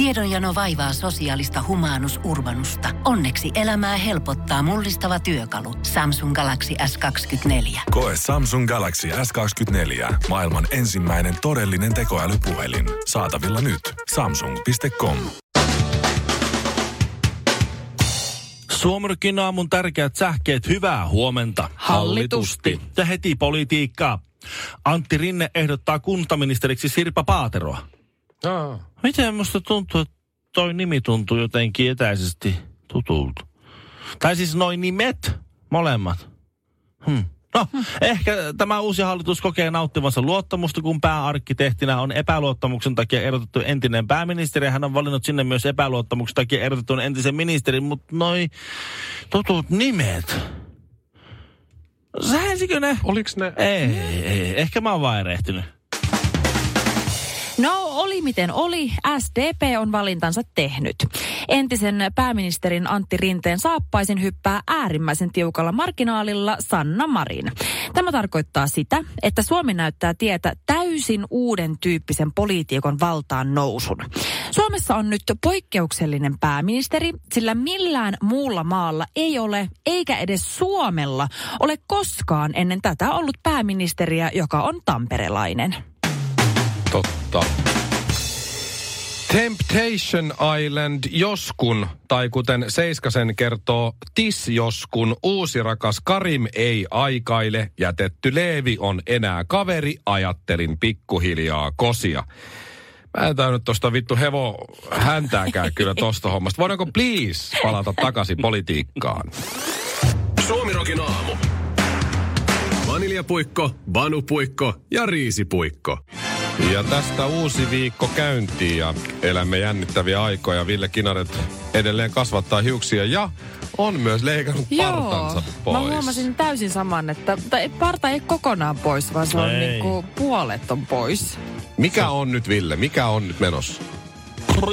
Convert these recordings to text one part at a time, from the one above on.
Tiedonjano vaivaa sosiaalista humanus urbanusta. Onneksi elämää helpottaa mullistava työkalu. Samsung Galaxy S24. Koe Samsung Galaxy S24. Maailman ensimmäinen todellinen tekoälypuhelin. Saatavilla nyt. Samsung.com. Suomirokin aamun tärkeät sähkeet, hyvää huomenta. Hallitusti. Ja heti politiikkaa. Antti Rinne ehdottaa kuntaministeriksi Sirpa Paateroa. Aa. Miten musta tuntuu, että toi nimi tuntuu jotenkin etäisesti tutulta? Tai siis noin nimet, molemmat. Hmm. No, ehkä tämä uusi hallitus kokee nauttivansa luottamusta, kun pääarkkitehtinä on epäluottamuksen takia erotettu entinen pääministeri. Hän on valinnut sinne myös epäluottamuksen takia erotetun entisen ministerin, mutta noi tutut nimet. Sähensikö ne? Oliks ne? Ei, ei, ehkä mä oon vaan erehtynyt. No oli miten oli, SDP on valintansa tehnyt. Entisen pääministerin Antti Rinteen saappaisin hyppää äärimmäisen tiukalla marginaalilla Sanna Marin. Tämä tarkoittaa sitä, että Suomi näyttää tietä täysin uuden tyyppisen poliitikon valtaan nousun. Suomessa on nyt poikkeuksellinen pääministeri, sillä millään muulla maalla ei ole, eikä edes Suomella ole koskaan ennen tätä ollut pääministeriä, joka on tamperelainen. Totta. Temptation Island joskun, tai kuten Seiskasen kertoo, Tis joskun, uusi rakas Karim ei aikaile, jätetty Leevi on enää kaveri, ajattelin pikkuhiljaa kosia. Mä en tainnut tosta vittu hevo häntääkään kyllä tosta hommasta. Voidaanko please palata takaisin politiikkaan? Suomirokin aamu. Vaniljapuikko, vanupuikko ja riisipuikko. Ja tästä uusi viikko käyntiin ja elämme jännittäviä aikoja. Ville Kinaret edelleen kasvattaa hiuksia ja on myös leikannut partansa pois. mä huomasin täysin saman, että tai parta ei kokonaan pois, vaan se on Ei. niinku puolet on pois. Mikä on nyt Ville? Mikä on nyt menossa?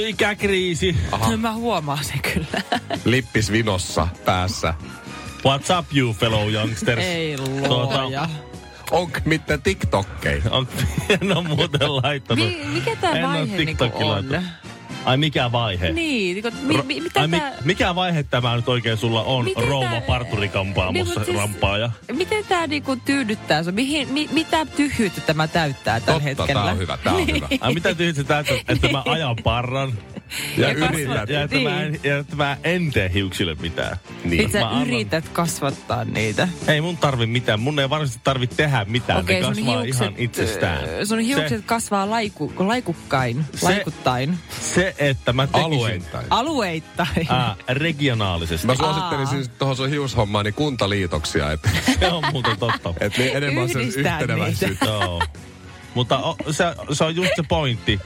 Ikäkriisi. Aha. Mä huomaan sen kyllä. Lippis vinossa päässä. What's up you fellow youngsters? ei Tuota, luoja. Onko mitään TikTokkeja? On, en ole muuten laittanut. Mi- mikä oo vaihe niinku TikTokilla on? laittanut. Ai mikä vaihe? Niin, niinku, mi- mi- mitä Ai, mi- tää... mikä vaihe tämä nyt oikein sulla on? Miten Rouva tää- parturikampaamossa Niin, siis- rampaaja. Miten tämä niinku tyydyttää sun? Mihin, mi, mitä tyhjyyttä tämä täyttää tällä Totta, hetkellä? tää on hyvä, tää on hyvä. Ai mitä tyhjät sä täytät, että mä ajan parran Ja, Ja yrität. ja että, mä en, ja että mä en tee hiuksille mitään. Niin. Sä Mä annan- yrität kasvattaa niitä. Ei mun tarvi mitään. Mun ei varsinaisesti tarvi tehdä mitään. Okei, ne sun kasvaa hiukset, ihan itsestään. sun hiukset kasvaa laiku, laikukkain, laikuttain, Se, se, että mä tekisin Alueittain. alueittain. ää, regionaalisesti. Mä suosittelisin siis tuohon sun hiushommaan niin kuntaliitoksia, että Se on muuten totta. et niin enemmän se yhteneväisyyttä. Joo. Mutta o, se, se on just se pointti.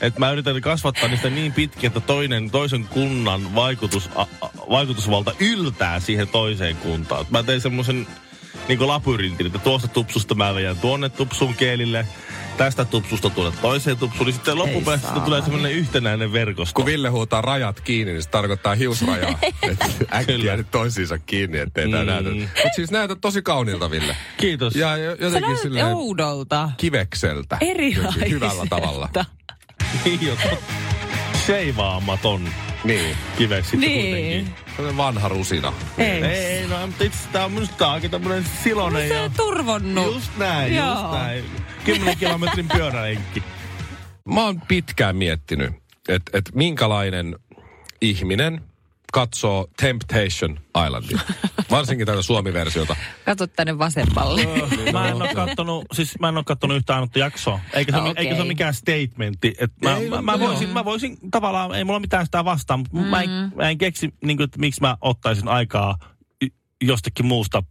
Että mä yritän kasvattaa niistä niin pitkin, että toinen, toisen kunnan vaikutus, a, a, vaikutusvalta yltää siihen toiseen kuntaan. Mä tein semmoisen niin labyrintin, että tuosta tupsusta mä veidän tuonne tupsun keelille, tästä tupsusta tuonne toiseen tupsuun, niin sitten loppupäästä tulee semmoinen yhtenäinen verkosto. Kun Ville huutaa rajat kiinni, niin se tarkoittaa hiusrajaa. että äkkiä nyt toisiinsa kiinni, ettei Mm. näytä. Mutta siis näytät tosi kauniilta, Ville. Kiitos. Ja jo- Sä jotenkin näytät silleen oudolta. kivekseltä. Erilaiselta. Hyvällä tavalla. Niin jo, totta. Sheivaamaton Niin. kiveksi sitten Niin. kuitenkin. Vanha rusina. Ei. Ei, no mutta itse tää on minusta aika tämmönen silonen Se ja... on turvonnut. Just näin, Joo. just näin. 10 kilometrin pyörälenkki. Mä oon pitkään miettinyt, että et minkälainen ihminen katsoo Temptation Islandia. Varsinkin tätä suomi-versiota. Katso tänne vasemmalle. Mä en oo kattonut, siis mä en oo kattonut yhtään ainutta jaksoa. Eikä se, No, okay. eikä se ole mikään statementti. Et mä, Ei, mä, mä, joo. voisin, mä voisin tavallaan, ei mulla mitään sitä vastaan, mutta mä, en, mä en keksi, niin kuin, että miksi mä ottaisin aikaa jostakin muusta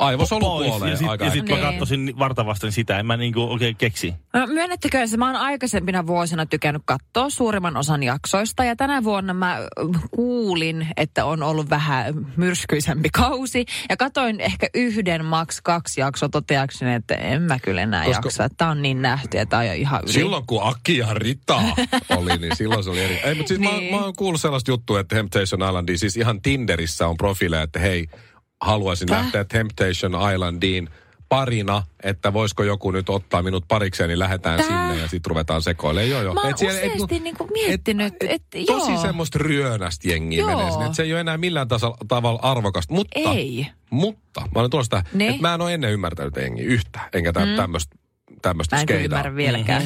Aivosolupuoleen Ja sitten aika ja sit mä Niin. katsoisin vartavasten sitä, en mä niinku oikein keksi. No, myönnettäkö se, mä oon aikaisempina vuosina tykännyt katsoa suurimman osan jaksoista ja tänä vuonna mä äh, kuulin, että on ollut vähän myrskyisempi kausi ja katoin ehkä yhden, maks kaksi jaksoa toteakseni, että en mä kyllä enää Koska- jaksa. Tää on niin nähty ja tää on jo ihan yli. Silloin kun Aki ja Rita oli, niin silloin se oli eri. Ei, mutta siis niin. Mä, mä oon kuullut sellaista juttua, että Temptation Islandiin, siis ihan Tinderissä on profiileja, että hei, haluaisin Täh? lähteä Temptation Islandiin parina, että voisiko joku nyt ottaa minut parikseen, niin lähdetään Tää- sinne ja sitten ruvetaan sekoilemaan. Joo, joo. Mä oon siellä- useasti mu- niinku miettinyt, et, Tosi joo. semmoista ryönästä jengiä Joo. menee sinne, että se ei ole enää millään tasa, tavalla arvokasta. Mutta, Ei. mutta, mä olen Ne? että mä en ole ennen ymmärtänyt jengiä yhtään, enkä tä, tämmöistä tämmöistä Mä en skeidaa. ymmärrä vieläkään.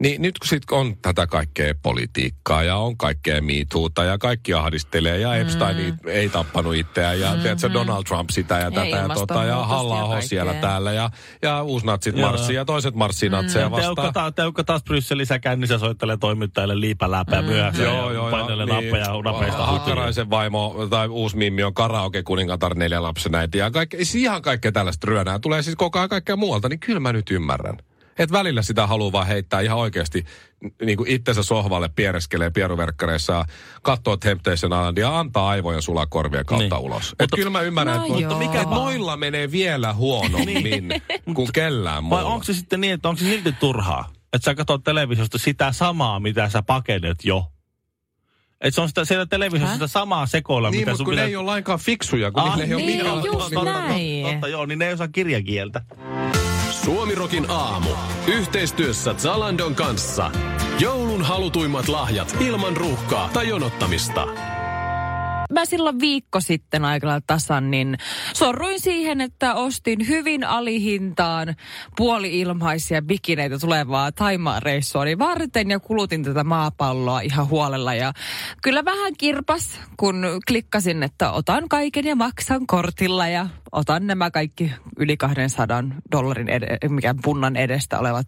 Niin nyt kun sit on tätä kaikkea politiikkaa ja on kaikkea miituuta ja kaikki ahdistelee ja Epstein Mm. ei tappanut itseään ja mm-hmm. tiedätkö, Donald Trump sitä ja tätä ja, tota, ja halla ja siellä täällä ja, ja uusnatsit marssii ja toiset marssii natseja Teukka, vastaan. ta, teukka taas Brysselissä kännissä soittelee toimittajille liipäläpää mm. myöhässä. Joo, joo, Painelee joo. nappeja niin, napeista. Hakkaraisen vaimo tai uusi mimmi on karaoke kuningatar neljä lapsen äiti ja kaikke, siis ihan kaikkea tällaista ryönää. Tulee siis koko ajan kaikkea muualta, niin kyllä mä nyt ymmärrän. Et välillä sitä haluaa vaan heittää ihan oikeasti niin kuin itsensä sohvalle piereskelee pieruverkkareissa ja katsoo Temptation Island ja antaa aivojen sulaa korvien kautta Niin. ulos. Et Mutta- kyllä mä ymmärrän, No että joo. mikä noilla menee vielä huonommin kuin kellään Vai muulla. onko se sitten niin, että onko se silti turhaa? Että sä katsot televisiosta sitä samaa, mitä sä pakenet jo. Että se on sitä, siellä televisiossa sitä samaa sekoilla, Niin, mitä mutta sun kun ne pitää... ei ole lainkaan fiksuja, kun Ah, niillä ei ole niin, minkäänlaista... just totta, näin. Totta, totta, joo, niin ne ei osaa kirjakieltä. Suomirokin aamu. Yhteistyössä Zalandon kanssa. Joulun halutuimmat lahjat ilman ruuhkaa tai jonottamista. Mä silloin viikko sitten aikalla tasan, niin sorruin siihen, että ostin hyvin alihintaan puoli-ilmaisia bikineitä tulevaa Taimaan reissuani varten ja kulutin tätä maapalloa ihan huolella. Ja kyllä vähän kirpas, kun klikkasin, että otan kaiken ja maksan kortilla ja otan nämä kaikki yli 200 dollarin, ed- mikä punnan edestä olevat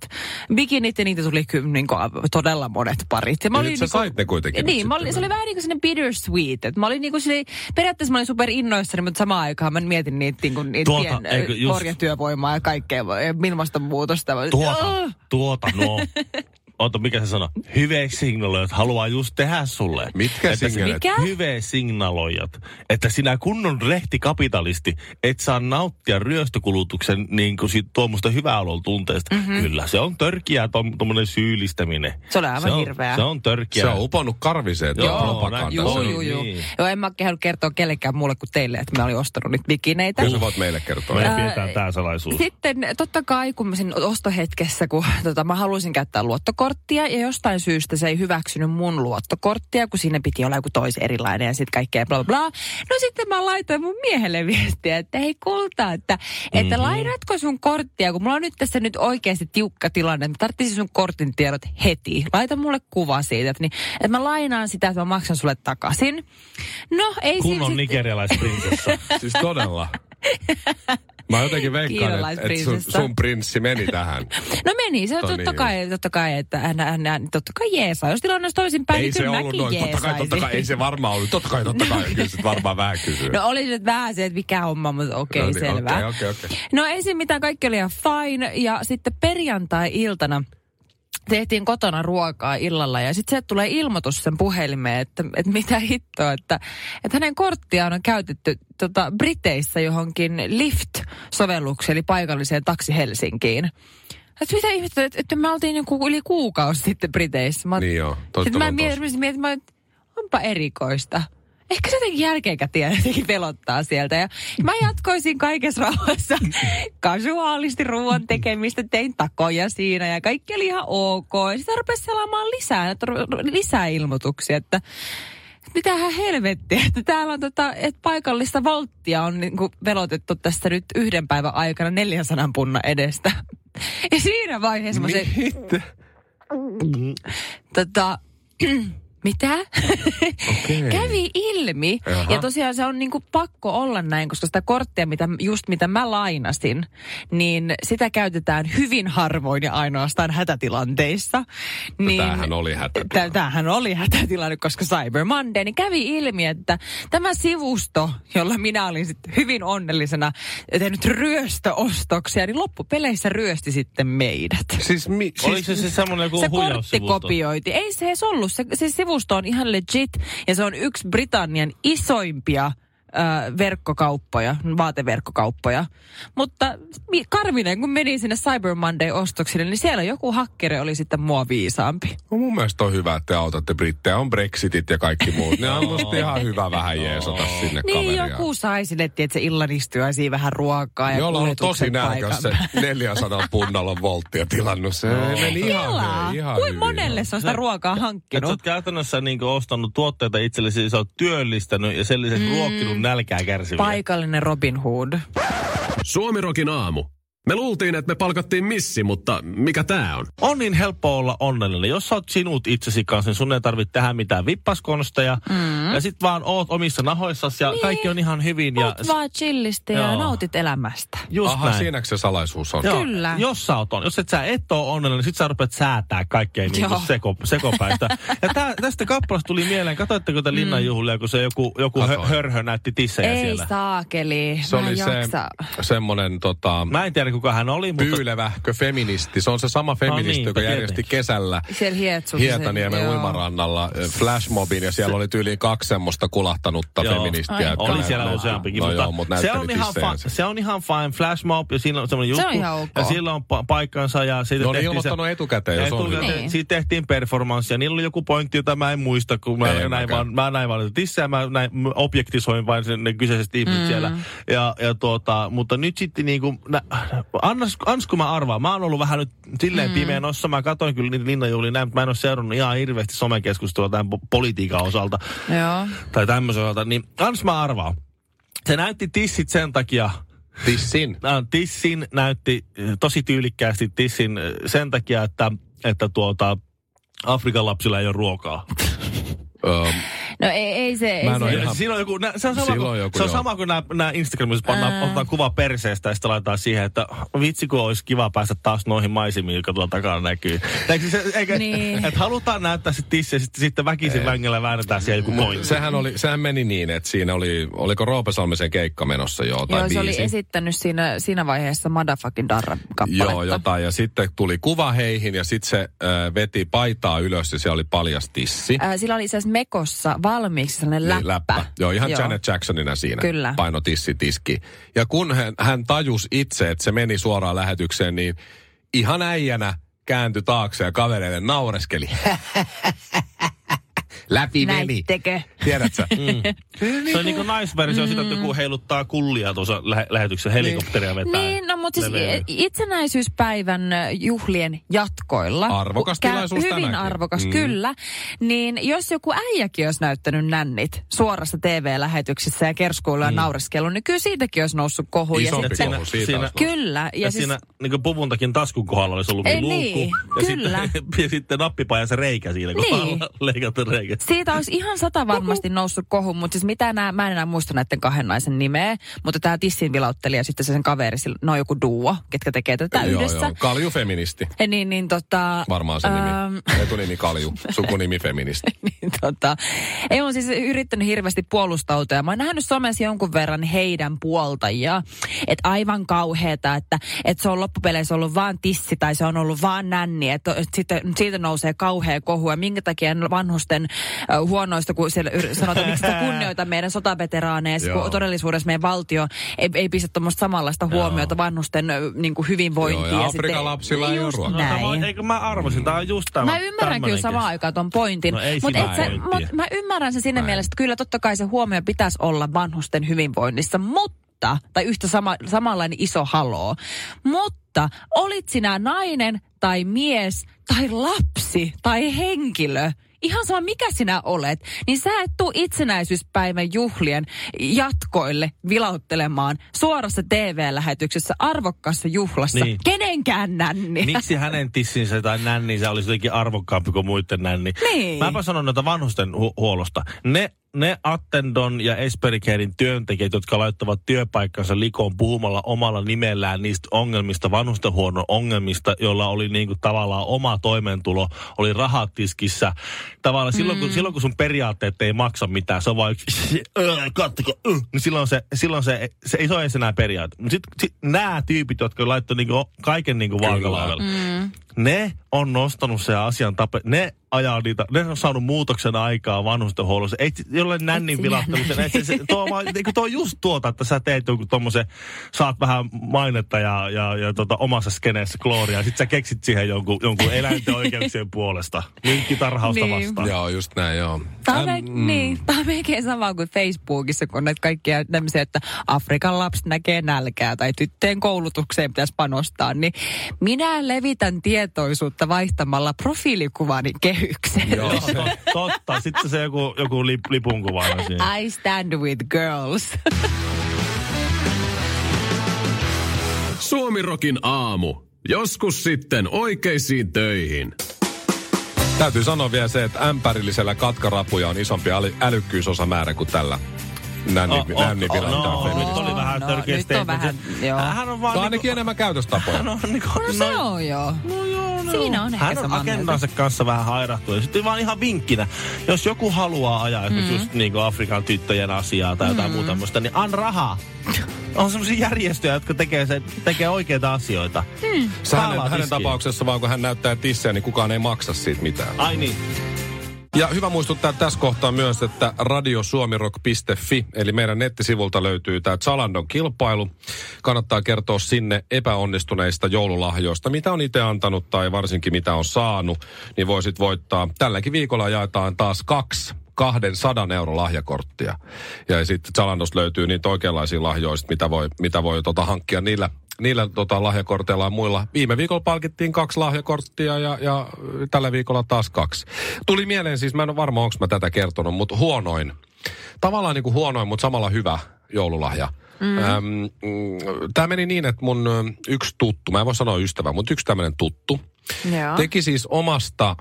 bikinit ja niitä tuli kyllä niin kuin, todella monet parit. Ja mä Ja olin nyt sä niinku- sait ne kuitenkin Niin, mä olin, se oli vähän niin kuin sellainen bittersweet. Että mä olin niin kuin sille, periaatteessa mä olin super innoissani, mutta samaan aikaan mä mietin niitä, niin kuin, niitä Tuota, pien, eikö just- orjatyövoimaa ja kaikkea ja ilmastonmuutosta. Tuota, "Ugh." tuota, no. Ota, mikä se sanoo? Hyve signaloijat haluaa just tehdä sulle. Mitkä signalit? Mikä? Hyve signaloijat. Että sinä kunnon rehtikapitalisti et saa nauttia ryöstökulutuksen niin kuin siitä tuommoista hyväolon tunteesta. Mm-hmm. Kyllä, se on törkiä tuommoinen syyllistäminen. Se oli aivan se on, hirveää. Se on törkiä. Se on uponnut karviseen tuo Joo, propaganda. Joo, on joo, joo. niin. Joo, en mä kehannut kertoa kellekään muulle kuin teille, että mä olin ostanut niitä bikineitä. Kyllä sä voit meille kertoa. Me Ää, pidetään tämä salaisuus. Sitten totta kai, kun mä siinä ostohetkessä, kun tota, mä halusin käyttää luottokorttia ja jostain syystä se ei hyväksynyt mun luottokorttia, kun siinä piti olla joku toisen erilainen ja sitten kaikkea bla bla bla. No sitten mä laitoin mun miehelle viestiä, että hei kulta, että, että Mhm. lainatko sun korttia, kun mulla on nyt tässä nyt oikeasti tiukka tilanne, mä tarvitsin sun kortin tiedot heti. Laita mulle kuva siitä, että, niin, että mä lainaan sitä, että mä maksan sulle takaisin. No ei Kunnon siinä sitten- nigerialaisprinsessa. Siis todella. Mä jotenkin veikkaan, että, että sun, sun prinssi meni tähän. No meni, se on totta kai, totta kai, että hän, hän, hän totta kai jeesaa. Jos tilanne olisi toisinpäin, ei niin se kyllä ollut mäkin noin. Totta kai, totta kai, ei se varmaan ollut. Totta kai, totta kai. Kyllä sit varmaan vähän kysyy. No oli se nyt vähän se, että mikä homma, mutta okei, No okay, niin, selvä. okei, okei, okei. No ei siinä mitään, kaikki oli ihan fine. Ja sitten perjantai-iltana tehtiin kotona ruokaa illalla ja sitten se tulee ilmoitus sen puhelimeen, että, että mitä hittoa, että, että hänen korttiaan on käytetty tota, Briteissä johonkin Lyft-sovellukseen, eli paikalliseen taksi Helsinkiin. Että mitä ihmettä, että, että me oltiin joku yli kuukausi sitten Briteissä. Mä, Niin joo, sitten mä mietin, mietin, mietin, onpa erikoista. Ehkä se jotenkin jälkeenkäteen jotenkin pelottaa sieltä. Ja mä jatkoisin kaikessa rauhassa kasuaalisti ruoan tekemistä, tein takoja siinä ja kaikki oli ihan ok. Ja sitten rupesi selaamaan lisää, lisää ilmoituksia, että mitähän helvettiä, että täällä on tota, että paikallista volttia on niinku velotettu tässä nyt yhden päivän aikana 400 punnan edestä. Ja siinä vaiheessa mä se, Mitä? tota, mitä? Okei. Kävi ilmi. Jaha. Ja tosiaan se on niinku pakko olla näin, koska sitä korttia, mitä, just mitä mä lainasin, niin sitä käytetään hyvin harvoin ja ainoastaan hätätilanteissa. Niin, tämähän oli hätätilanne. Tä- Tämähän oli hätätilanne, koska Cyber Monday, niin kävi ilmi, että tämä sivusto, jolla minä olin sitten hyvin onnellisena tehnyt ryöstöostoksia, niin loppupeleissä ryösti sitten meidät. Siis, mi, Oliko siis se se semmoinen joku Se kortti huijaussivusto? kopioiti. Ei se edes ollut. Se, se sivusto on ihan legit ja se on yksi Britannian isoimpia verkkokauppoja, vaateverkkokauppoja. Mutta karminen, kun meni sinne Cyber Monday-ostoksille, niin siellä joku hakkeri oli sitten mua viisaampi. No mun mielestä on hyvä, että te autatte brittejä. On Brexitit ja kaikki muut. Ne on musta ihan hyvä vähän jeesata sinne Niin kaveria. joku sai sinne, että se illan vähän ruokaa ja Jolla on ollut tosi nälkäs se paikan päällä. 400 punnalla volttia tilannut. Se meni ihan, hyvin, ihan kuin hyvin. monelle se on sitä ruokaa Että sä hankkinut. oot käytännössä niin ostanut tuotteita itsellesi, sä oot työllistänyt ja sen lisäksi mm. ruokkinut nälkää kärsiviä. Paikallinen Robin Hood. Suomirokin aamu. Me luultiin, että me palkattiin missi, mutta mikä tää on? on niin helppo olla onnellinen. Jos sä oot sinut itsesi kanssa, niin sun ei tarvitse tehdä mitään vippaskonsteja. Mm. Ja sit vaan oot omissa nahoissasi ja niin. kaikki on ihan hyvin. Ja Oot vaan chillisti ja nautit elämästä. just Aha, näin. siinäkö se salaisuus on? Joo, Kyllä. Jos sä oot on. Jos et sä et oo onnellinen, niin sit sä rupeat säätää kaikkein niinku Joo. seko, sekopäistä. ja tää, tästä kappalasta tuli mieleen, katoitteko te linnanjuhlia, kun se joku, joku hö, hörhö näytti tissejä Ei siellä? saakeli. Se Mä oli en se semmonen tota, Mä en tiedä, kuka hän oli, mutta... pyylevähkö feministi. Se on se sama feministi, niin, joka tietenkin. järjesti kesällä Siellä. Hietaniemen uimarannalla eh, flashmobin ja siellä oli tyyliin kaksi semmoista kulahtanutta Joo. feministiä. Ai, Oli siellä näyt- useampikin, no mutta, joo, mutta se, on ihan fa- se on ihan fine. Flash mob ja siinä on semmoinen juttu. Se on ihan ok. Ja sillä on pa- paikkansa ja siitä oli tehtiin ilmoittanut se, etukäteen, jos on. Niin. Siitä tehtiin performanssia. Niillä oli joku pointti, jota mä en muista, kun mä Ei näin vaan, mä näin vaan tissejä, mä näin, objektisoin vain sen, ne kyseiset ihmiset mm. siellä. Ja, ja tuota, mutta nyt sitten niinku, nä, annas, ans kun mä arvaan, mä oon ollut vähän nyt silleen mm. pimeä nossa, mä katoin kyllä niitä linnanjuhlia näin, mutta mä en ole seurannut ihan hirveästi somekeskustelua tämän po- politiikan osalta Joo. tai tämmöisen osalta, niin ans mä arvaan. Se näytti tissit sen takia, Tissin. tissin näytti äh, tosi tyylikkäästi tissin äh, sen takia, että, että tuota, Afrikan lapsilla ei ole ruokaa. Öö, No ei, ei se, ei se. ihan- Siinä on, joku, nä, se on sama, Silloin kuin, joku, se on sama kuin nämä, nämä Instagramissa pannaan, Ää. otetaan kuva perseestä ja sitten laitetaan siihen, että vitsi kun olisi kiva päästä taas noihin maisemiin, jotka tuolla takana näkyy. Eikö se, eikä, Niin. Että halutaan näyttää se tissi ja sitten, sitten väkisin vängellä väännetään siellä joku pointti. sehän, oli, sehän meni niin, että siinä oli, oliko Roope Salmisen keikka menossa jo, tai Joo, se oli esittänyt siinä, siinä vaiheessa Motherfucking Darra-kappaletta. Joo, jotain. Ja sitten tuli kuva heihin ja sitten se äh, veti paitaa ylös ja siellä oli paljas tissi. Äh, sillä oli itse asiassa Mekossa valmiiksi sellainen Niin, läppä. Joo, ihan Joo. Janet Jacksonina siinä. Kyllä. Paino tissi tiski. Ja kun hän, hän tajus itse, että se meni suoraan lähetykseen, niin ihan äijänä kääntyi taakse ja kavereille naureskeli. Läpi meni. Näittekö? Tiedätkö? Mm. Se on niin kuin naisversio sitä, että joku heiluttaa kullia tuossa lähe- lähetyksessä, helikopteria vetää. Niin, no mutta siis Leveä. itsenäisyyspäivän juhlien jatkoilla. Arvokas Kä- tilaisuus Hyvin tänäänkin. arvokas, Mm. kyllä. Niin jos joku äijäkin olisi näyttänyt nännit suorassa TV-lähetyksessä ja kerskuilla ja naureskellut, niin kyllä siitäkin olisi noussut kohu. Ja Mm. Isompi sitten- kohu siitä siinä-. Kyllä. Ja, Ja, ja siis, siinä niin puvuntakin taskun kohdalla olisi ollut Ei luukku. niin, ja, kyllä. Sitten, ja sitten nappipajan se reikä siinä, kun Niin. niin. leikattu reikä. Siitä olisi ihan sata varmasti noussut kohu, mutta siis mitä nää, mä en enää muista näiden kahden naisen nimeä, mutta tämä Tissin vilauttelija ja sitten se sen kaveri, on joku duo, ketkä tekee tätä Joo, yhdessä. joo. Kalju feministi. Eh, Niin, niin tota... Varmaan se Ähm. nimi. Etunimi Kalju, sukunimi feministi. niin, tota, ei ole siis yrittänyt hirveästi puolustautua. ja Mä oon nähnyt somessa jonkun verran heidän puoltajia. Että aivan kauheeta, että, että se on loppupeleissä ollut vaan tissi tai se on ollut vaan nänni. Että, että sitten, siitä nousee kauhea kohu. Ja minkä takia vanhusten huonoista, kun siellä yr- sanotaan, miksi sitä kunnioita meidän sotaveteraaneja, Joo. kun todellisuudessa meidän valtio ei, ei pistä tuommoista samanlaista huomiota vanhusten äh, niin kuin hyvinvointiin. Joo, ja sitten- Afrikan lapsilla ei ole Just ruokaa. No, tämä, näin. eikö mä arvasin, tämä on just tämä. Mä ymmärrän kyllä samaan aikaan ton pointin. No ei Mutta mut mä ymmärrän sen siinä mielessä, että kyllä totta kai se huomio pitäisi olla vanhusten hyvinvoinnissa, mutta, tai yhtä sama, samanlainen iso haloo. Mutta olit sinä nainen tai mies tai lapsi tai henkilö, ihan sama mikä sinä olet, niin sä et tuu itsenäisyyspäivän juhlien jatkoille vilauttelemaan suorassa TV-lähetyksessä arvokkaassa juhlassa. Niin. Kenenkään nänni. Miksi hänen tissinsä tai nänninsä olisi jotenkin arvokkaampi kuin muiden nänni? Niin. Mäpä sanon noita vanhusten hu- huolosta. Ne, ne Attendon ja Espericarein työntekijät, jotka laittavat työpaikkansa likoon puhumalla omalla nimellään niistä ongelmista, vanhustenhuollon ongelmista, joilla oli niinku tavallaan oma toimeentulo, oli rahat tiskissä. Tavallaan silloin, kun, silloin kun sun periaatteet ei maksa mitään, se on vaan yksi, kattoko, uh, niin silloin se, silloin se, se ei se ole enää periaate. Mutta sitten sit, nämä tyypit, jotka laittoi niinku kaiken niinku vaakalaudelle. Mm. Ne on nostanut se asian tape, ne ajaa niitä, ne on saanut muutoksen aikaa vanhustenhuollossa. Ei, ole nännin sinä vilattamisen. Ei, se, se, tuo, on vaan- eikö tuo on just tuota, että sä teet jonkun tommosen, saat vähän mainetta ja, ja, ja tota, omassa skeneessä klooria, ja sit sä keksit siihen jonkun, jonkun eläinten oikeuksien puolesta. Minkkitarhausta Niin. vastaan. Joo, just näin, joo. Tämä on, Äm, ähm, niin, tämä on melkein sama kuin Facebookissa, kun on näitä kaikkia tämmöisiä, että Afrikan lapset näkee nälkää tai tyttöjen koulutukseen pitäisi panostaa, niin minä levitän tietoisuutta vaihtamalla profiilikuvani kehykseen. Joo. Joo, to, totta. Sitten se joku, joku lip, lipunkuva aina siinä. I stand with girls. Suomirokin aamu. Joskus sitten oikeisiin töihin. Täytyy sanoa vielä se, että ämpärillisellä katkarapuja on isompi äly- älykkyysosamäärä kuin tällä nänni, Oh, oh, oh, no, nyt oli vähän No, törkeä nyt on vähän, joo. Hän on vaan Se on niinku- ainakin enemmän käytöstapoja. Hän on niinku, No se on joo. No joo, no Siinä on ehkä Hän on agendansa kanssa vähän hairahtu. Ja sitten vaan ihan vinkkinä, jos joku haluaa ajaa Mm. just niin kuin Afrikan tyttöjen asiaa tai jotain muuta tämmöistä, niin an rahaa. On semmoisia järjestöjä, jotka tekee, se, tekee oikeita asioita. Se hänen, hänen tapauksessa vaan kun hän näyttää tissejä, niin kukaan ei maksa siitä mitään. Ai niin. Ja hyvä muistuttaa tässä kohtaa myös, että radiosuomirock.fi, eli meidän nettisivulta löytyy tämä Zalandon kilpailu. Kannattaa kertoa sinne epäonnistuneista joululahjoista, mitä on itse antanut tai varsinkin mitä on saanut, niin voisit voittaa. Tälläkin viikolla jaetaan taas kaksi 200 euro lahjakorttia. Ja sitten Zalandosta löytyy niitä oikeanlaisia lahjoista, mitä voi, mitä voi tota, hankkia niillä niillä tota, lahjakorteilla ja muilla. Viime viikolla palkittiin kaksi lahjakorttia ja, ja tällä viikolla taas kaksi. Tuli mieleen siis, mä en ole varma, onko mä tätä kertonut, mutta huonoin. Tavallaan niin kuin huonoin, mutta samalla hyvä joululahja. Mm. Ähm, Tämä meni niin, että mun yksi tuttu, mä en voi sanoa ystävä, mutta yksi tämmöinen tuttu, Joo. teki siis omasta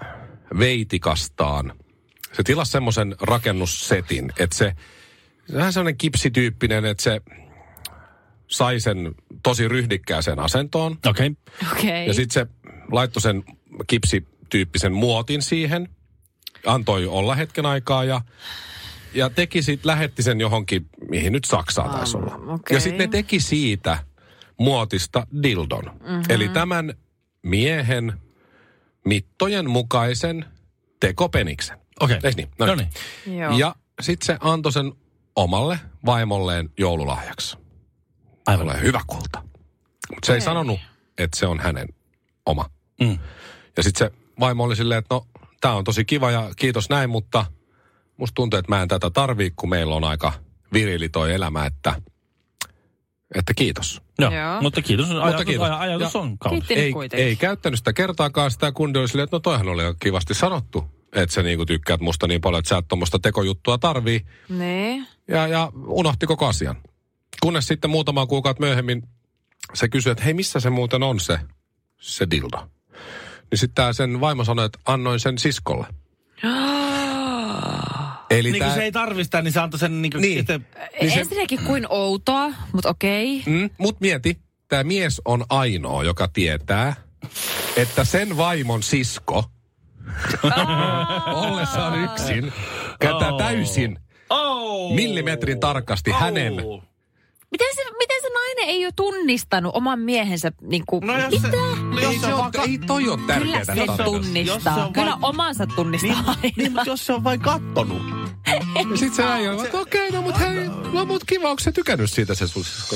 veitikastaan. Se tilasi semmoisen rakennussetin, että se, vähän semmoinen kipsityyppinen, että se sai sen tosi ryhdikkääseen asentoon. Okei. Okay. Okei. Ja sitten se laittoi sen kipsityyppisen muotin siihen, antoi olla hetken aikaa ja, ja teki sit, lähetti sen johonkin, mihin nyt Saksaan taisi olla. okei. Ja sitten ne teki siitä muotista dildon. Mm-hmm. Eli tämän miehen mittojen mukaisen tekopeniksen. Okei. Eiks niin? No niin. Joo. Ja sitten se antoi sen omalle vaimolleen joululahjaksi. Aivan. Ole hyvä kulta. Mutta se ei sanonut, että se on hänen oma. Mm. Ja sitten se vaimo oli silleen, että no, tämä on tosi kiva ja kiitos näin, mutta musta tuntuu, että mä en tätä tarvii, kun meillä on aika virili toi elämä, että, että kiitos. Joo. Joo. Mutta kiitos. Ajatus, kiitos. Aj- ajatus Ja- on kaunis. Ei, ei käyttänyt sitä kertaakaan sitä kundi oli silleen, että no toihan oli jo kivasti sanottu, että sä niinku tykkäät musta niin paljon, että sä et tuommoista tekojuttua tarvii. Niin. Ja, ja unohti koko asian. Kunnes sitten muutama kuukautta myöhemmin se kysyi, että hei, missä se muuten on se, se dildo? Niin sitten tää sen vaimo sanoi, että annoin sen siskolle. Eli Niin tää, se ei tarvi sitä, niin se antoi sen niin kuin Niin. itse... niin se, Ensinnäkin kuin outoa, mutta okei. mm, mut mieti, tämä mies on ainoa, joka tietää, että sen vaimon sisko, ollessaan yksin, käyttää Oh. täysin Oh. millimetrin tarkasti hänen Miten se, miten se nainen ei ole tunnistanut oman miehensä niin kuin, No jos se, Ei, jos se se on vaan... ei toi ole Kyllä tärkeää. se jos se tunnistaa. jos se on Kyllä vain- omansa tunnistaa Niin, aina. niin, mutta jos se on vain kattonut. Ja sit se äijä on, että okei, no mut hei, no mut kiva, onko se tykännyt siitä se sun sisko?